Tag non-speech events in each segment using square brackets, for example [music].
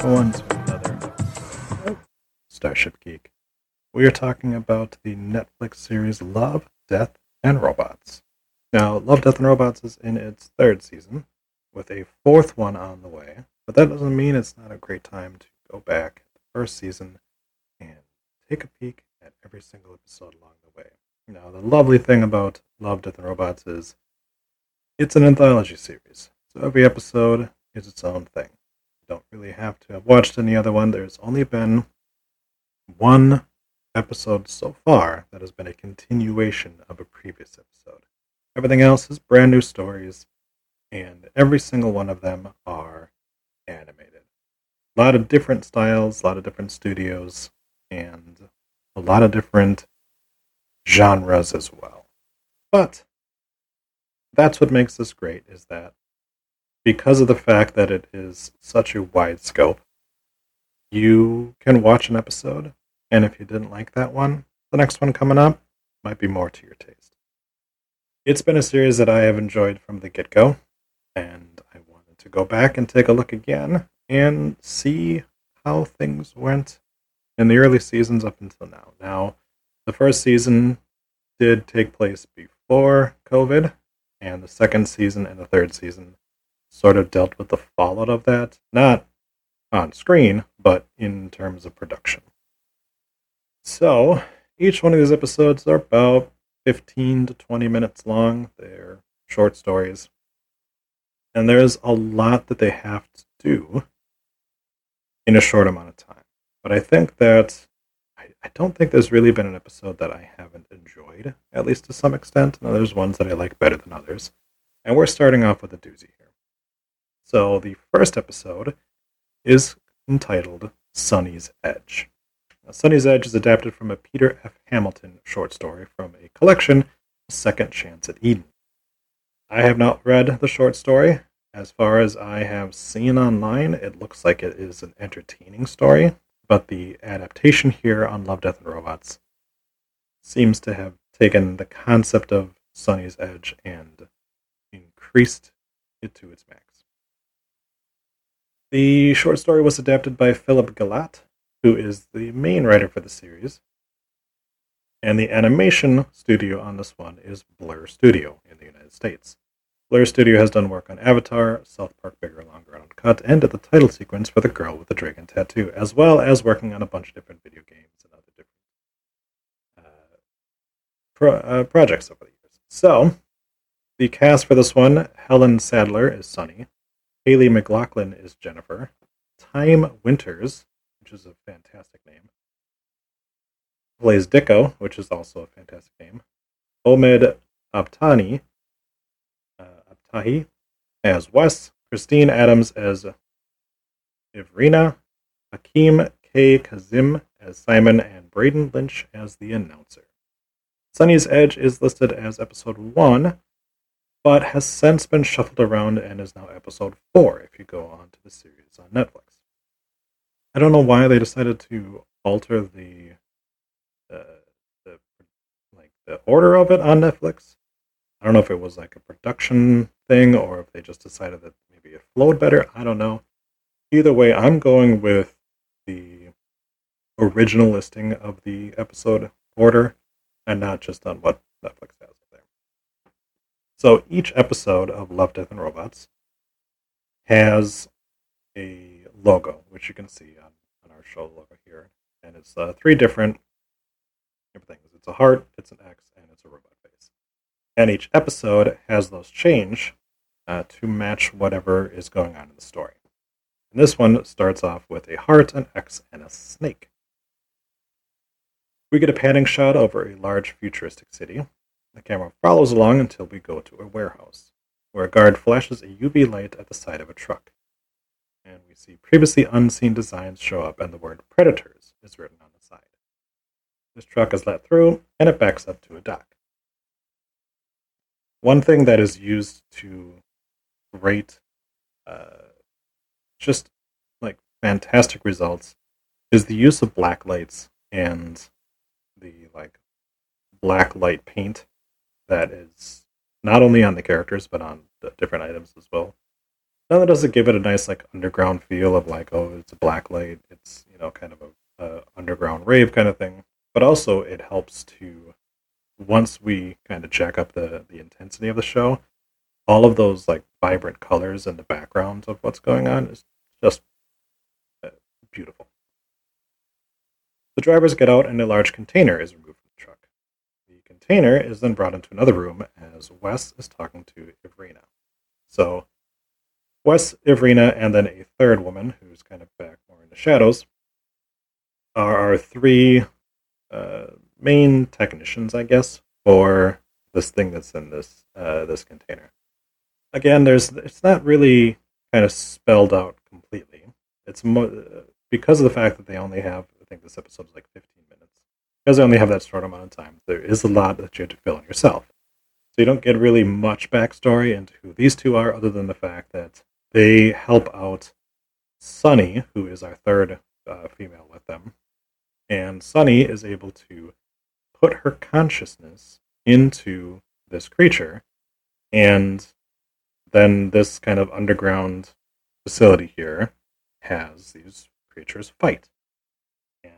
everyone to another Starship Geek. We are talking about the Netflix series Love, Death, and Robots. Now, Love, Death, and Robots is in its third season, with a fourth one on the way, but that doesn't mean it's not a great time to go back at the first season and take a peek at every single episode along the way. Now, the lovely thing about Love, Death, and Robots is it's an anthology series, so every episode is its own thing You don't really have to have watched any other one. There's only been one episode so far that has been a continuation of a previous episode. Everything else is brand new stories, and every single one of them are animated. A lot of different styles, a lot of different studios, and a lot of different genres as well. But that's what makes this great is that because of the fact that it is such a wide scope, you can watch an episode, and if you didn't like that one, the next one coming up might be more to your taste. It's been a series that I have enjoyed from the get go, and I wanted to go back and take a look again and see how things went in the early seasons up until now. Now, the first season did take place before COVID, and the second season and the third season sort of dealt with the fallout of that, not on screen, but in terms of production. So, each one of these episodes are about 15 to 20 minutes long. They're short stories. And there's a lot that they have to do in a short amount of time. But I think that I, don't think there's really been an episode that I haven't enjoyed, at least to some extent. Now, there's ones that I like better than others. And we're starting off with a doozy here. So the first episode is entitled Sonnie's Edge. Now, Sonnie's Edge is adapted from a Peter F. Hamilton short story from a collection, A Second Chance at Eden. I have not read the short story. As far as I have seen online, it looks like it is an entertaining story, but the adaptation here on Love, Death, and Robots seems to have taken the concept of Sonnie's Edge and increased it to its max. The short story was adapted by Philip Gelatt, who is the main writer for the series. And the animation studio on this one is Blur Studio in the United States. Blur Studio has done work on Avatar, South Park Bigger, Longer, and Uncut, and at the title sequence for The Girl with the Dragon Tattoo, as well as working on a bunch of different video games and other different uh, pro- uh, projects over the years. So, the cast for this one Helen Sadler is Sonnie, Haley McLaughlin is Jennifer. Time Winters, which is a fantastic name, plays Dicko, which is also a fantastic name. Omid Abtani, uh, Abtahi as Wes. Christine Adams as Evrina. Hakeem K. Kazim as Simon, and Braden Lynch as the announcer. Sonnie's Edge is listed as episode 1, but has since been shuffled around and is now episode four if you go on to the series on Netflix. I don't know why they decided to alter the uh, the like the order of it on Netflix. I don't know if it was like a production thing or if they just decided that maybe it flowed better. I don't know. Either way, I'm going with the original listing of the episode order and not just on what Netflix has. There. So each episode of Love, Death, and Robots has a logo, which you can see on, on our show logo here. And it's uh, three different things. It's a heart, it's an X, and it's a robot face. And each episode has those change uh, to match whatever is going on in the story. And this one starts off with a heart, an X, and a snake. We get a panning shot over a large futuristic city the camera follows along until we go to a warehouse, where a guard flashes a UV light at the side of a truck. And we see previously unseen designs show up, and the word Predators is written on the side. This truck is let through, and it backs up to a dock. one thing that is used to rate uh, just like fantastic results is the use of black lights and the like black light paint that is not only on the characters but on the different items as well. Not does it give it a nice like underground feel of like oh it's a black light, it's you know kind of a, a underground rave kind of thing, but also it helps to once we kind of jack up the the intensity of the show, all of those like vibrant colors and the backgrounds of what's going on is just uh, beautiful. The drivers get out and a large container is removed from the truck. The container is then brought into another room as Wes is talking to Evrina. So, Wes, Evrina, and then a third woman who's kind of back more in the shadows are our three uh, main technicians, I guess, for this thing that's in this uh, this container. Again, there's it's not really kind of spelled out completely. It's mo- because of the fact that they only have I think this episode's like 15 minutes. Because they only have that short amount of time, there is a lot that you have to fill in yourself. So you don't get really much backstory into who these two are, other than the fact that they help out Sonnie, who is our third uh, female with them, and Sonnie is able to put her consciousness into this creature, and then this kind of underground facility here has these creatures fight. And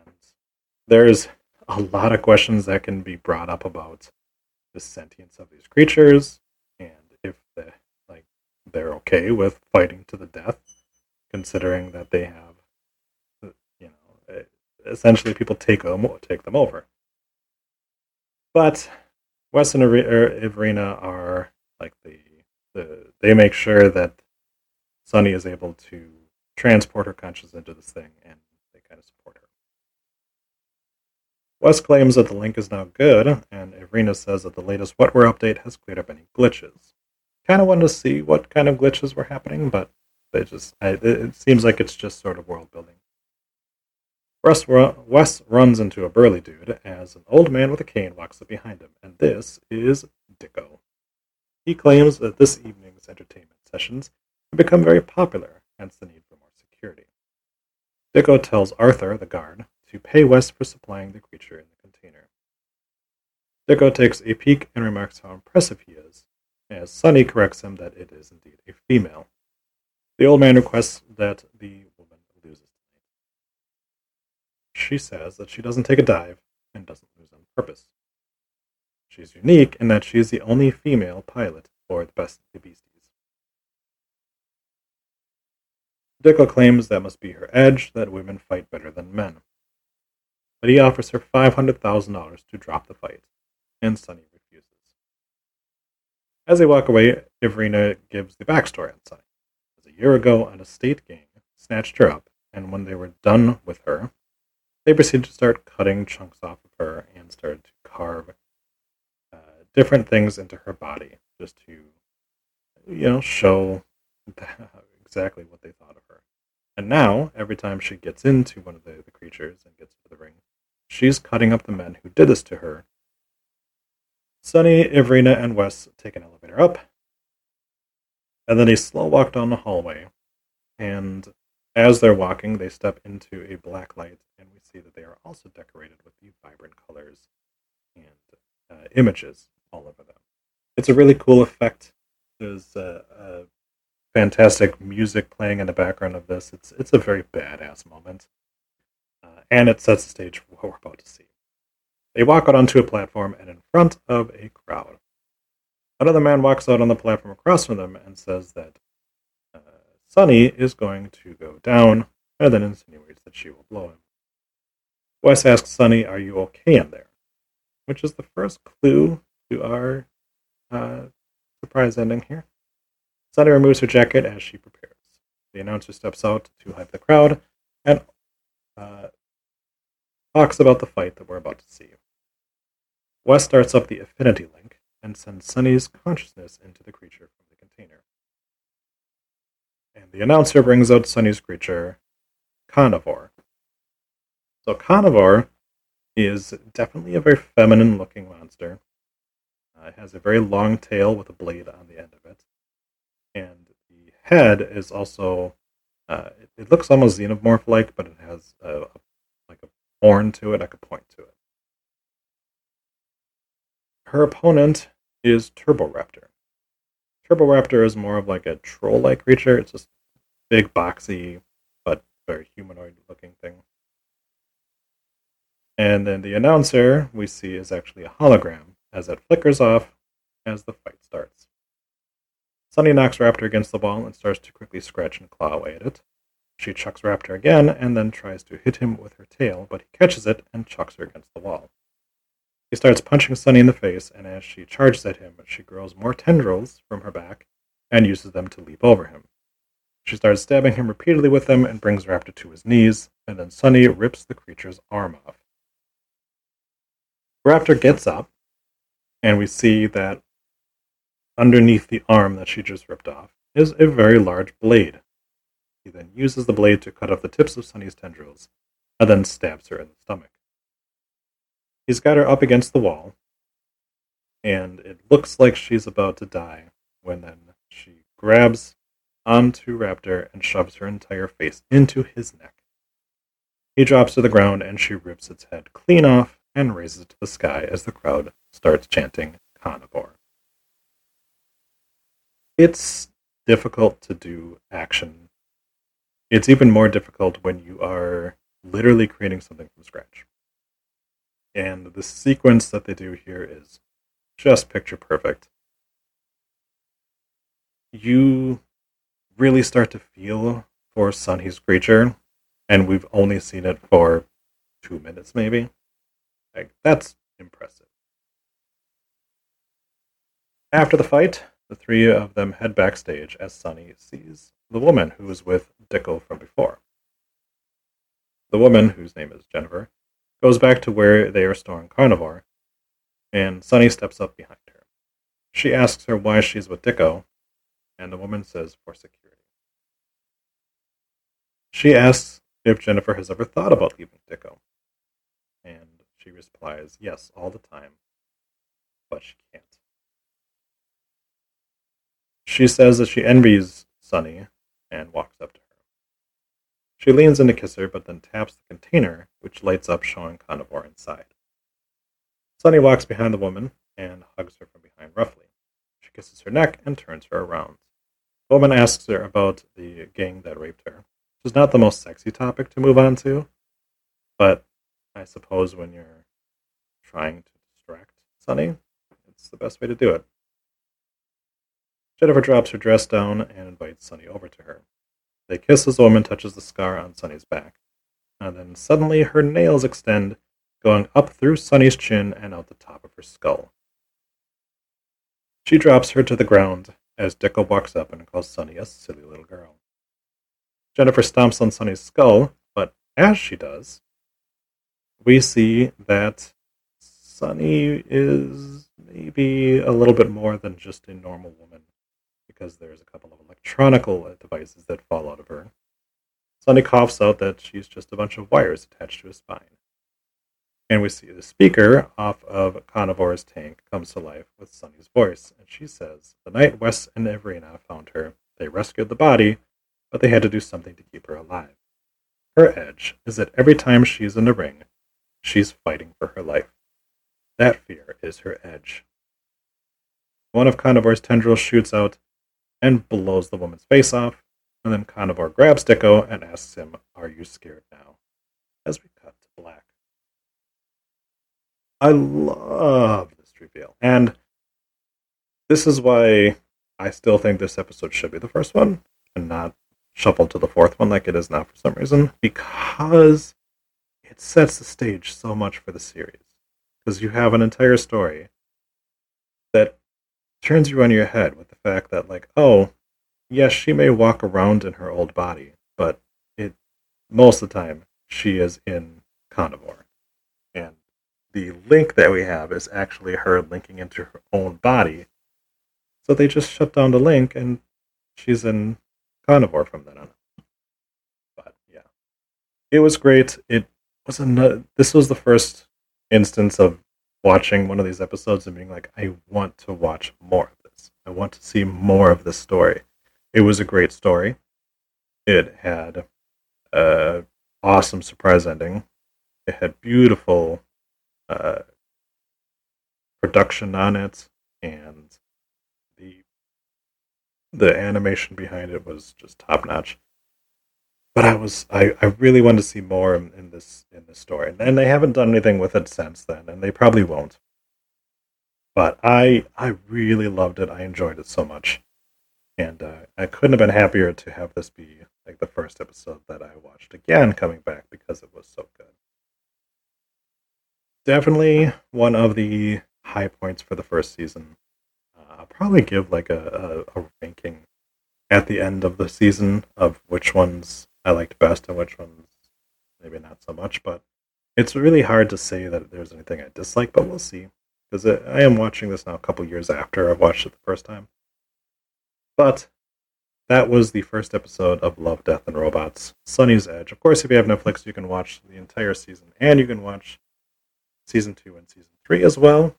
there's a lot of questions that can be brought up about the sentience of these creatures and if they like they're okay with fighting to the death considering that they have uh, you know essentially people take them take them over but Wes and Evrina er, are like the, the they make sure that Sonnie is able to transport her consciousness into this thing, and they kind of support her. Wes claims that the link is now good, and Evrina says that the latest Wetware update has cleared up any glitches. Kind of wanted to see what kind of glitches were happening, but they just I, it seems like it's just sort of world building. Wes, Wes runs into a burly dude as an old man with a cane walks up behind him, and this is Dicko. He claims that this evening's entertainment sessions have become very popular, hence the need for more security. Dicko tells Arthur, the guard, to pay Wes for supplying the creature in the container. Dicko takes a peek and remarks how impressive he is, as Sonnie corrects him that it is indeed a female. The old man requests that the woman loses. she says that she doesn't take a dive and doesn't lose on purpose. She's unique in that she is the only female pilot for the best of the beasties. Dicko claims that must be her edge that women fight better than men. But he offers her $500,000 to drop the fight, and refuses. As they walk away, Evrina gives the backstory on Sonnie. As a year ago, an estate gang snatched her up, and when they were done with her, they proceeded to start cutting chunks off of her and started to carve uh, different things into her body just to, you know, show [laughs] exactly what they thought of her. And now, every time she gets into one of the, the creatures and gets into the ring, she's cutting up the men who did this to her. Sonnie, Evrina, and Wes take an elevator up, and then they slow walk down the hallway. And as they're walking, they step into a black light, and we see that they are also decorated with the vibrant colors and uh, images all over them. It's a really cool effect. There's a, a fantastic music playing in the background of this. It's it's a very badass moment, uh, and it sets the stage for what we're about to see. They walk out onto a platform and in front of a crowd. Another man walks out on the platform across from them and says that uh, Sonnie is going to go down, and then insinuates that she will blow him. Wes asks Sonnie, Are you okay in there? Which is the first clue to our uh, surprise ending here. Sonnie removes her jacket as she prepares. The announcer steps out to hype the crowd and uh, talks about the fight that we're about to see. Wes starts up the affinity link and sends Sonnie's consciousness into the creature from the container. And the announcer brings out Sonnie's creature, Khanivore, so Khanivore is definitely a very feminine looking monster. Uh, it has a very long tail with a blade on the end of it, and the head is also. Uh, it, it looks almost xenomorph-like, but it has a, like a horn to it, like a point to it. Her opponent is Turboraptor. Turboraptor is more of like a troll-like creature. It's just big, boxy, but very humanoid-looking thing. And then the announcer we see is actually a hologram as it flickers off as the fight starts. Sonnie knocks Raptor against the wall and starts to quickly scratch and claw away at it. She chucks Raptor again and then tries to hit him with her tail, but he catches it and chucks her against the wall. He starts punching Sonnie in the face, and as she charges at him, she grows more tendrils from her back and uses them to leap over him. She starts stabbing him repeatedly with them and brings Raptor to his knees, and then Sonnie rips the creature's arm off. Raptor gets up, and we see that underneath the arm that she just ripped off is a very large blade. He then uses the blade to cut off the tips of Sonnie's tendrils, and then stabs her in the stomach. He's got her up against the wall, and it looks like she's about to die when then she grabs onto Raptor and shoves her entire face into his neck. He drops to the ground and she rips its head clean off and raises it to the sky as the crowd starts chanting carnivore. It's difficult to do action. It's even more difficult when you are literally creating something from scratch. And the sequence that they do here is just picture perfect. You really start to feel for Sonnie's creature, and we've only seen it for two minutes, maybe. Like, that's impressive. After the fight, the three of them head backstage as Sonnie sees the woman who was with Dicko from before. The woman, whose name is Jennifer, goes back to where they are storing Khanivore, and Sonnie steps up behind her. She asks her why she's with Dicko, and the woman says for security. She asks if Jennifer has ever thought about leaving Dicko, and she replies, yes, all the time, but she can't. She says that she envies Sonnie and walks up to. She leans in to kiss her, but then taps the container, which lights up, showing Khanivore inside. Sonnie walks behind the woman and hugs her from behind roughly. She kisses her neck and turns her around. The woman asks her about the gang that raped her, which is not the most sexy topic to move on to, but I suppose when you're trying to distract Sonnie, it's the best way to do it. Jennifer drops her dress down and invites Sunny over to her. They kiss as the woman touches the scar on Sonnie's back. And then suddenly her nails extend, going up through Sonnie's chin and out the top of her skull. She drops her to the ground as Dicko walks up and calls Sonnie a silly little girl. Jennifer stomps on Sonnie's skull, but as she does, we see that Sonnie is maybe a little bit more than just a normal woman because there's a couple of electronical devices that fall out of her. Sonnie coughs out that she's just a bunch of wires attached to a spine. And we see the speaker off of Khanivore's tank comes to life with Sonnie's voice, and she says, The night Wes and Evrina found her, they rescued the body, but they had to do something to keep her alive. Her edge is that every time she's in the ring, she's fighting for her life. That fear is her edge. One of Khanivore's tendrils shoots out and blows the woman's face off, and then Khanivore grabs Dicko and asks him, Are you scared now? As we cut to black. I love this reveal. And this is why I still think this episode should be the first one and not shuffled to the fourth one like it is now for some reason. Because it sets the stage so much for the series. Because you have an entire story turns you on your head with the fact that, like, oh, yes, she may walk around in her old body, but it most of the time she is in carnivore. And the link that we have is actually her linking into her own body. So they just shut down the link and she's in carnivore from then on. But yeah. It was great. It was a this was the first instance of watching one of these episodes and being like, I want to watch more of this. I want to see more of this story. It was a great story. It had a awesome surprise ending. It had beautiful uh, production on it, and the the animation behind it was just top notch. But I was I, I really wanted to see more in, in this in this story, and they haven't done anything with it since then, and they probably won't. But I I really loved it. I enjoyed it so much, and uh, I couldn't have been happier to have this be like the first episode that I watched again coming back because it was so good. Definitely one of the high points for the first season. Uh, I'll probably give like a, a, a ranking at the end of the season of which ones I liked best and which ones maybe not so much. But it's really hard to say that there's anything I dislike, but we'll see. Because I am watching this now a couple years after I've watched it the first time. But that was the first episode of Love, Death, and Robots, Sonnie's Edge. Of course, if you have Netflix, you can watch the entire season, and you can watch season two and season three as well.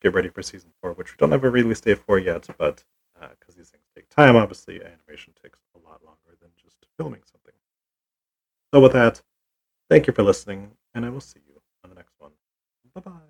Get ready for season four, which we don't have a release date for yet, but because uh, these things take time, obviously, animation takes a lot longer than just filming something. So, with that, thank you for listening, and I will see you on the next one. Bye bye.